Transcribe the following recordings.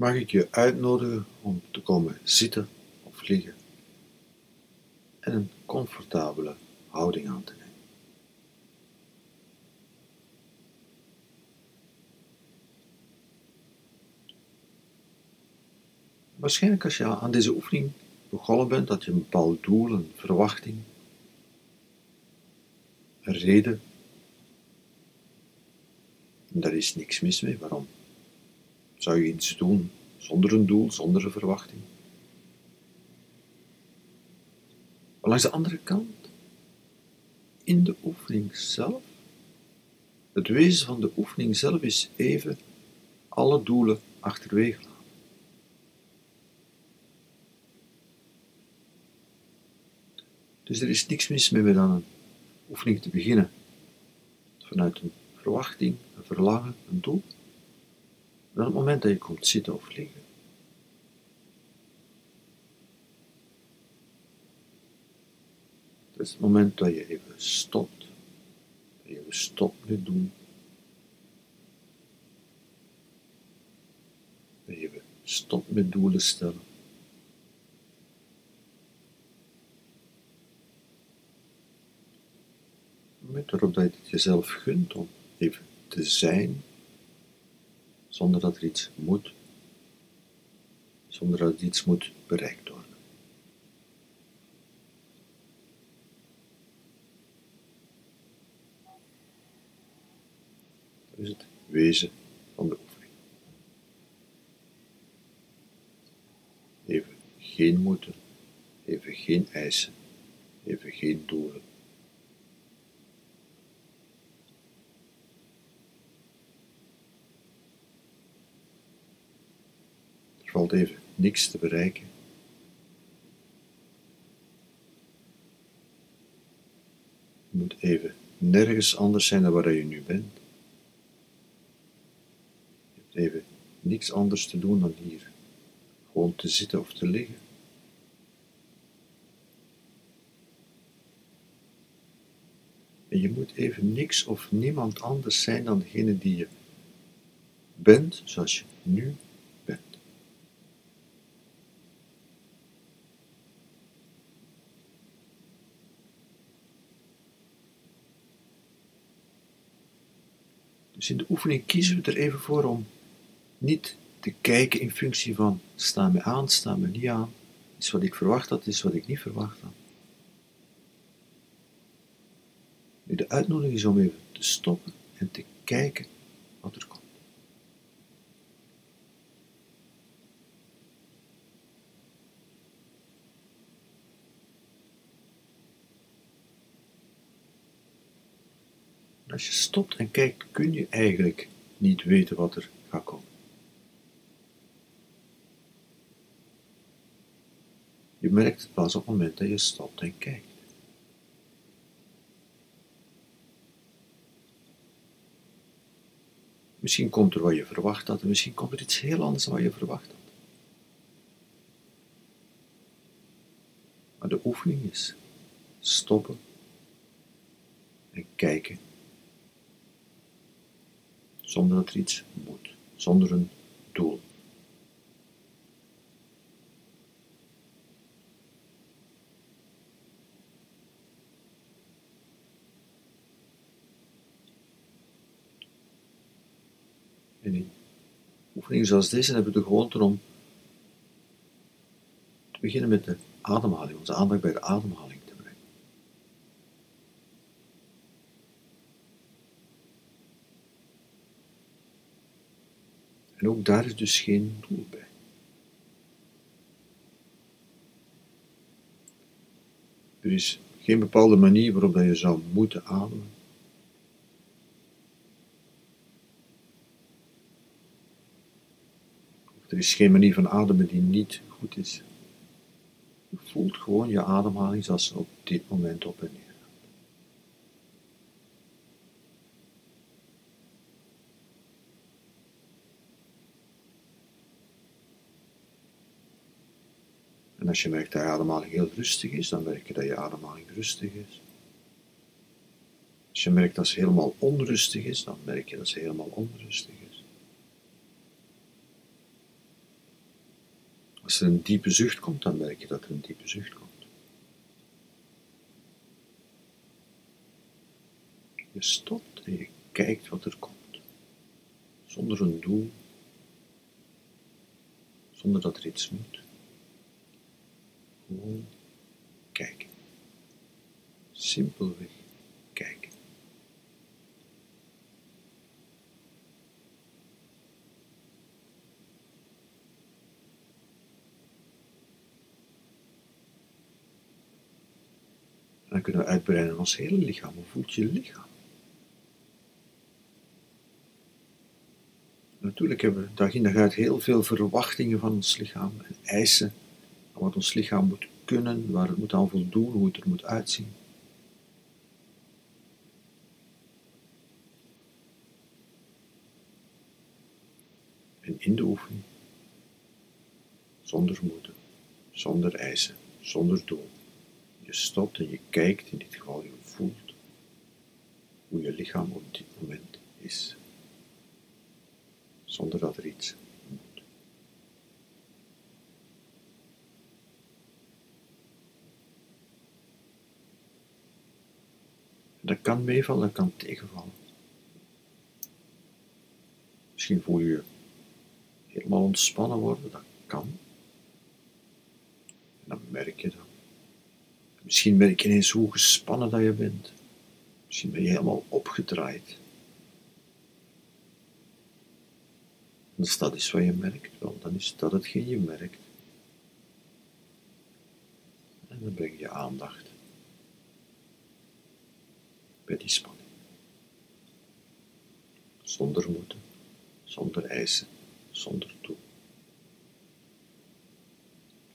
mag ik je uitnodigen om te komen zitten of liggen en een comfortabele houding aan te nemen. Waarschijnlijk als je aan deze oefening begonnen bent, dat je een bepaald doel, een verwachting, een reden, en daar is niks mis mee. Waarom zou je iets doen zonder een doel, zonder een verwachting? Maar langs de andere kant, in de oefening zelf, het wezen van de oefening zelf is even alle doelen achterwege laten. Dus er is niks mis met een oefening te beginnen vanuit een verwachting, een verlangen, een doel. Op het moment dat je komt zitten of liggen, dat is het moment dat je even stopt, dat je even stopt met doen, dat je even stopt met doelen stellen. moment waarop dat je het jezelf gunt om even te zijn, zonder dat er iets moet, zonder dat iets moet bereikt worden. Dat is het wezen van de oefening. Even geen moeten, even geen eisen, even geen doelen. Valt even niks te bereiken. Je moet even nergens anders zijn dan waar je nu bent. Je hebt even niks anders te doen dan hier. Gewoon te zitten of te liggen. En je moet even niks of niemand anders zijn dan degene die je bent, zoals je nu Dus in de oefening kiezen we er even voor om niet te kijken in functie van staan me aan, staan me niet aan, is wat ik verwacht had, is wat ik niet verwacht had. Nu, de uitnodiging is om even te stoppen en te kijken wat er komt. Als je stopt en kijkt, kun je eigenlijk niet weten wat er gaat komen. Je merkt het pas op het moment dat je stopt en kijkt. Misschien komt er wat je verwacht had, en misschien komt er iets heel anders dan wat je verwacht had. Maar de oefening is stoppen en kijken zonder dat er iets moet, zonder een doel. En in oefeningen zoals deze hebben we de gewoonte om te beginnen met de ademhaling, onze aandacht bij de ademhaling. Ook daar is dus geen doel bij. Er is geen bepaalde manier waarop je zou moeten ademen. Er is geen manier van ademen die niet goed is. Je voelt gewoon je ademhaling zoals ze op dit moment op en neer. Als je merkt dat je ademhaling heel rustig is, dan merk je dat je ademhaling rustig is. Als je merkt dat ze helemaal onrustig is, dan merk je dat ze helemaal onrustig is. Als er een diepe zucht komt, dan merk je dat er een diepe zucht komt. Je stopt en je kijkt wat er komt. Zonder een doel, zonder dat er iets moet. Gewoon kijken. Simpelweg kijken. En dan kunnen we uitbreiden ons hele lichaam. Hoe voelt je lichaam? Natuurlijk hebben we dag in dag uit heel veel verwachtingen van ons lichaam en eisen wat ons lichaam moet kunnen, waar het moet aan voldoen, hoe het er moet uitzien. En in de oefening, zonder moeten, zonder eisen, zonder doel, je stopt en je kijkt, in dit geval je voelt hoe je lichaam op dit moment is. Zonder dat er iets Dat kan meevallen, dat kan tegenvallen. Misschien voel je je helemaal ontspannen worden, dat kan. En dan merk je dat. Misschien merk je ineens hoe gespannen dat je bent. Misschien ben je helemaal opgedraaid. Als dat is wat je merkt, dan is dat hetgeen je merkt. En dan breng je aandacht bij die spanning. Zonder moeten, zonder eisen, zonder doel.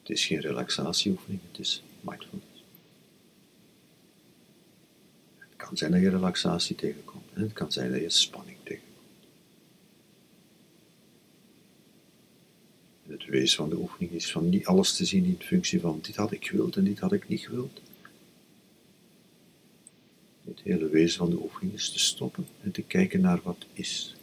Het is geen relaxatieoefening, het is mindfulness. Het kan zijn dat je relaxatie tegenkomt en het kan zijn dat je spanning tegenkomt. Het wezen van de oefening is van niet alles te zien in functie van dit had ik gewild en dit had ik niet gewild. Het hele wezen van de oefening is te stoppen en te kijken naar wat is.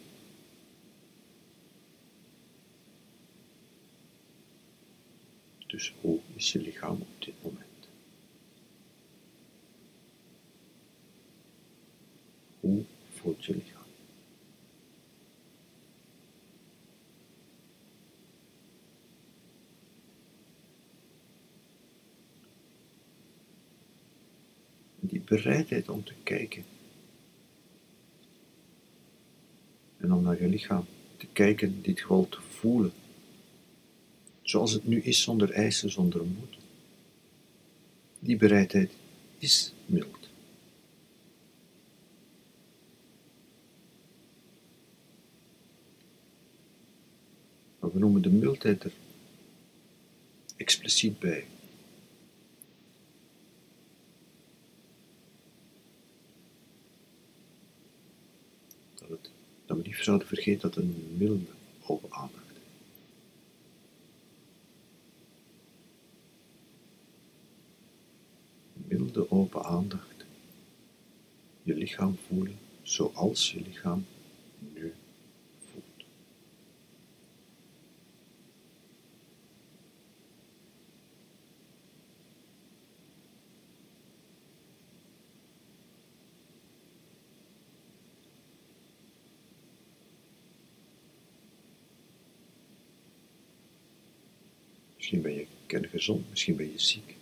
Dus hoe is je lichaam op dit moment? Hoe voelt je lichaam? Die bereidheid om te kijken. En om naar je lichaam te kijken, dit geval te voelen. Zoals het nu is, zonder eisen, zonder moed. Die bereidheid is mild. Maar we noemen de mildheid er expliciet bij. dat we niet zouden vergeten dat een milde open aandacht Milde open aandacht. Je lichaam voelen zoals je lichaam Misschien ben je kerngezond, misschien ben je ziek.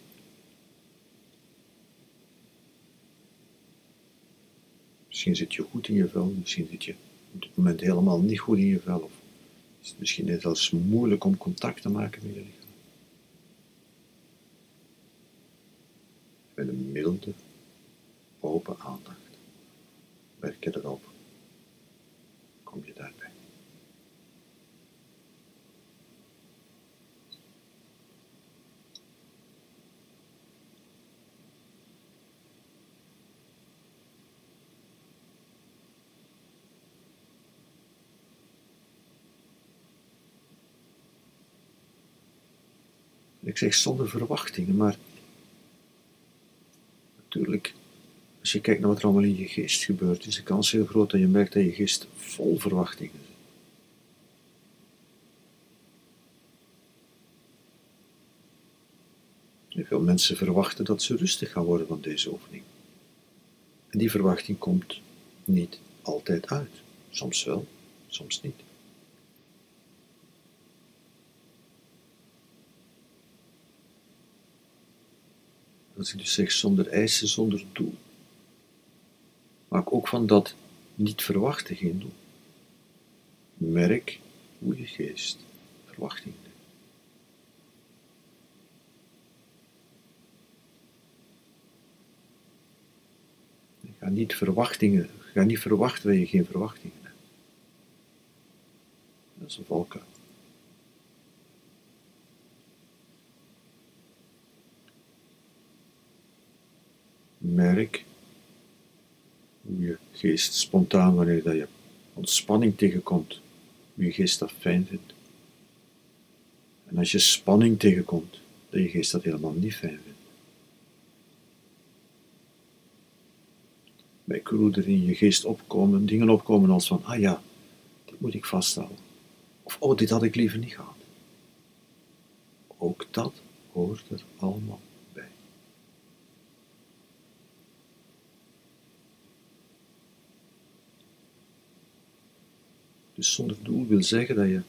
Misschien zit je goed in je vel, misschien zit je op dit moment helemaal niet goed in je vel. Of is het misschien net als moeilijk om contact te maken met je lichaam. Met een milde, open aandacht werk je erop. Ik zeg zonder verwachtingen, maar natuurlijk, als je kijkt naar wat er allemaal in je geest gebeurt, is de kans heel groot dat je merkt dat je geest vol verwachtingen is. Veel mensen verwachten dat ze rustig gaan worden van deze oefening. En die verwachting komt niet altijd uit. Soms wel, soms niet. Als ik dus zeg zonder eisen, zonder doel, maak ook van dat niet verwachten geen doel. Merk hoe je geest verwachting. Ga niet verwachtingen, ga niet verwachten dat je geen verwachtingen hebt. Dat is een valkuil. Merk hoe je geest spontaan, wanneer dat je ontspanning tegenkomt, je geest dat fijn vindt. En als je spanning tegenkomt, dat je geest dat helemaal niet fijn vindt. Bij er in je geest opkomen, dingen opkomen als van, ah ja, dit moet ik vasthouden. Of, oh, dit had ik liever niet gehad. Ook dat hoort er allemaal bij. Dus zonder doel wil zeggen dat je,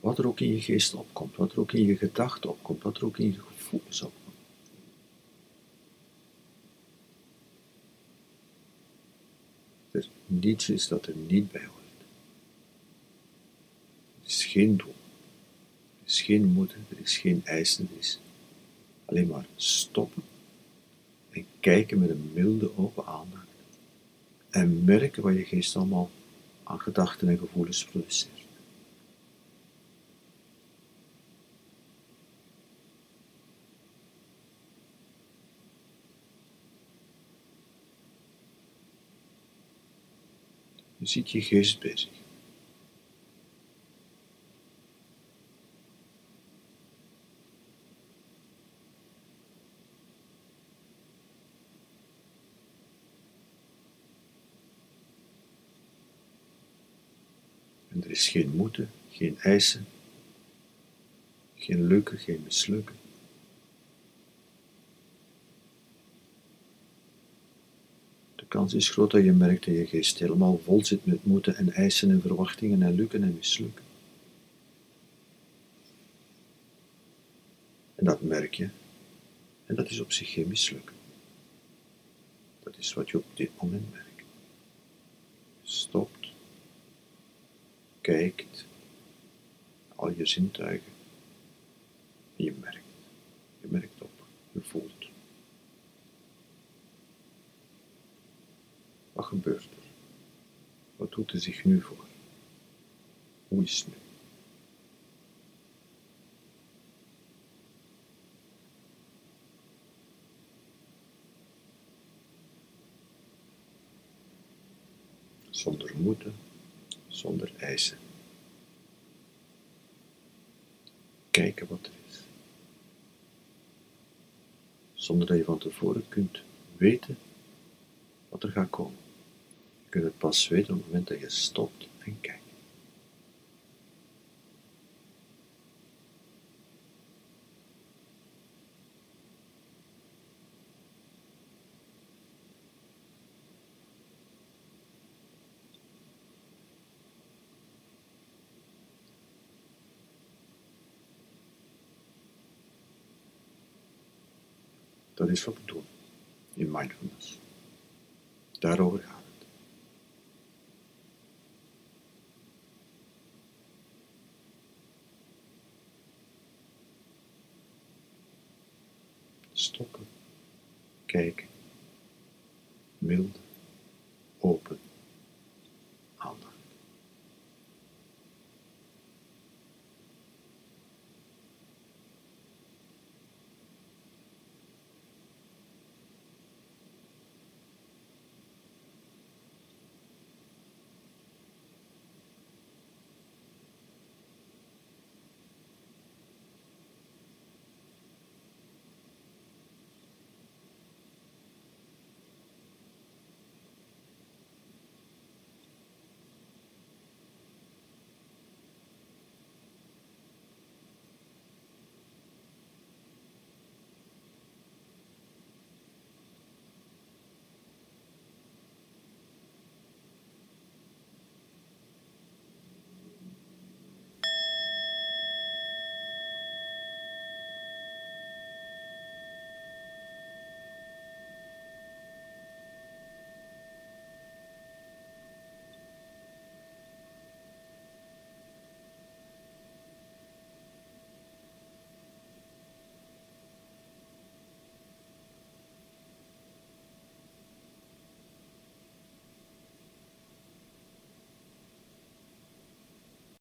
wat er ook in je geest opkomt, wat er ook in je gedachten opkomt, wat er ook in je gevoelens opkomt, er niets is dat er niet bij hoort. Er is geen doel, er is geen moeten, er is geen eisen, er is alleen maar stoppen en kijken met een milde open aandacht en merken wat je geest allemaal aan gedachten en gevoelens produceert. Je ziet je geest bezig. En er is geen moeten, geen eisen, geen lukken, geen mislukken. De kans is groot dat je merkt dat je geest helemaal vol zit met moeten en eisen en verwachtingen en lukken en mislukken. En dat merk je. En dat is op zich geen mislukken. Dat is wat je op dit moment merkt. Stopt. Kijkt. Al je zintuigen. En je merkt. Je merkt op. Je voelt. Wat gebeurt er? Wat doet er zich nu voor? Hoe is het nu? Zonder moeten, zonder eisen. Kijken wat er is. Zonder dat je van tevoren kunt weten wat er gaat komen. Je kunt het pas weten op het moment dat je stopt en kijkt. Dat is wat we doen in mindfulness. Daarover gaat het. Stoppen, kijken, mild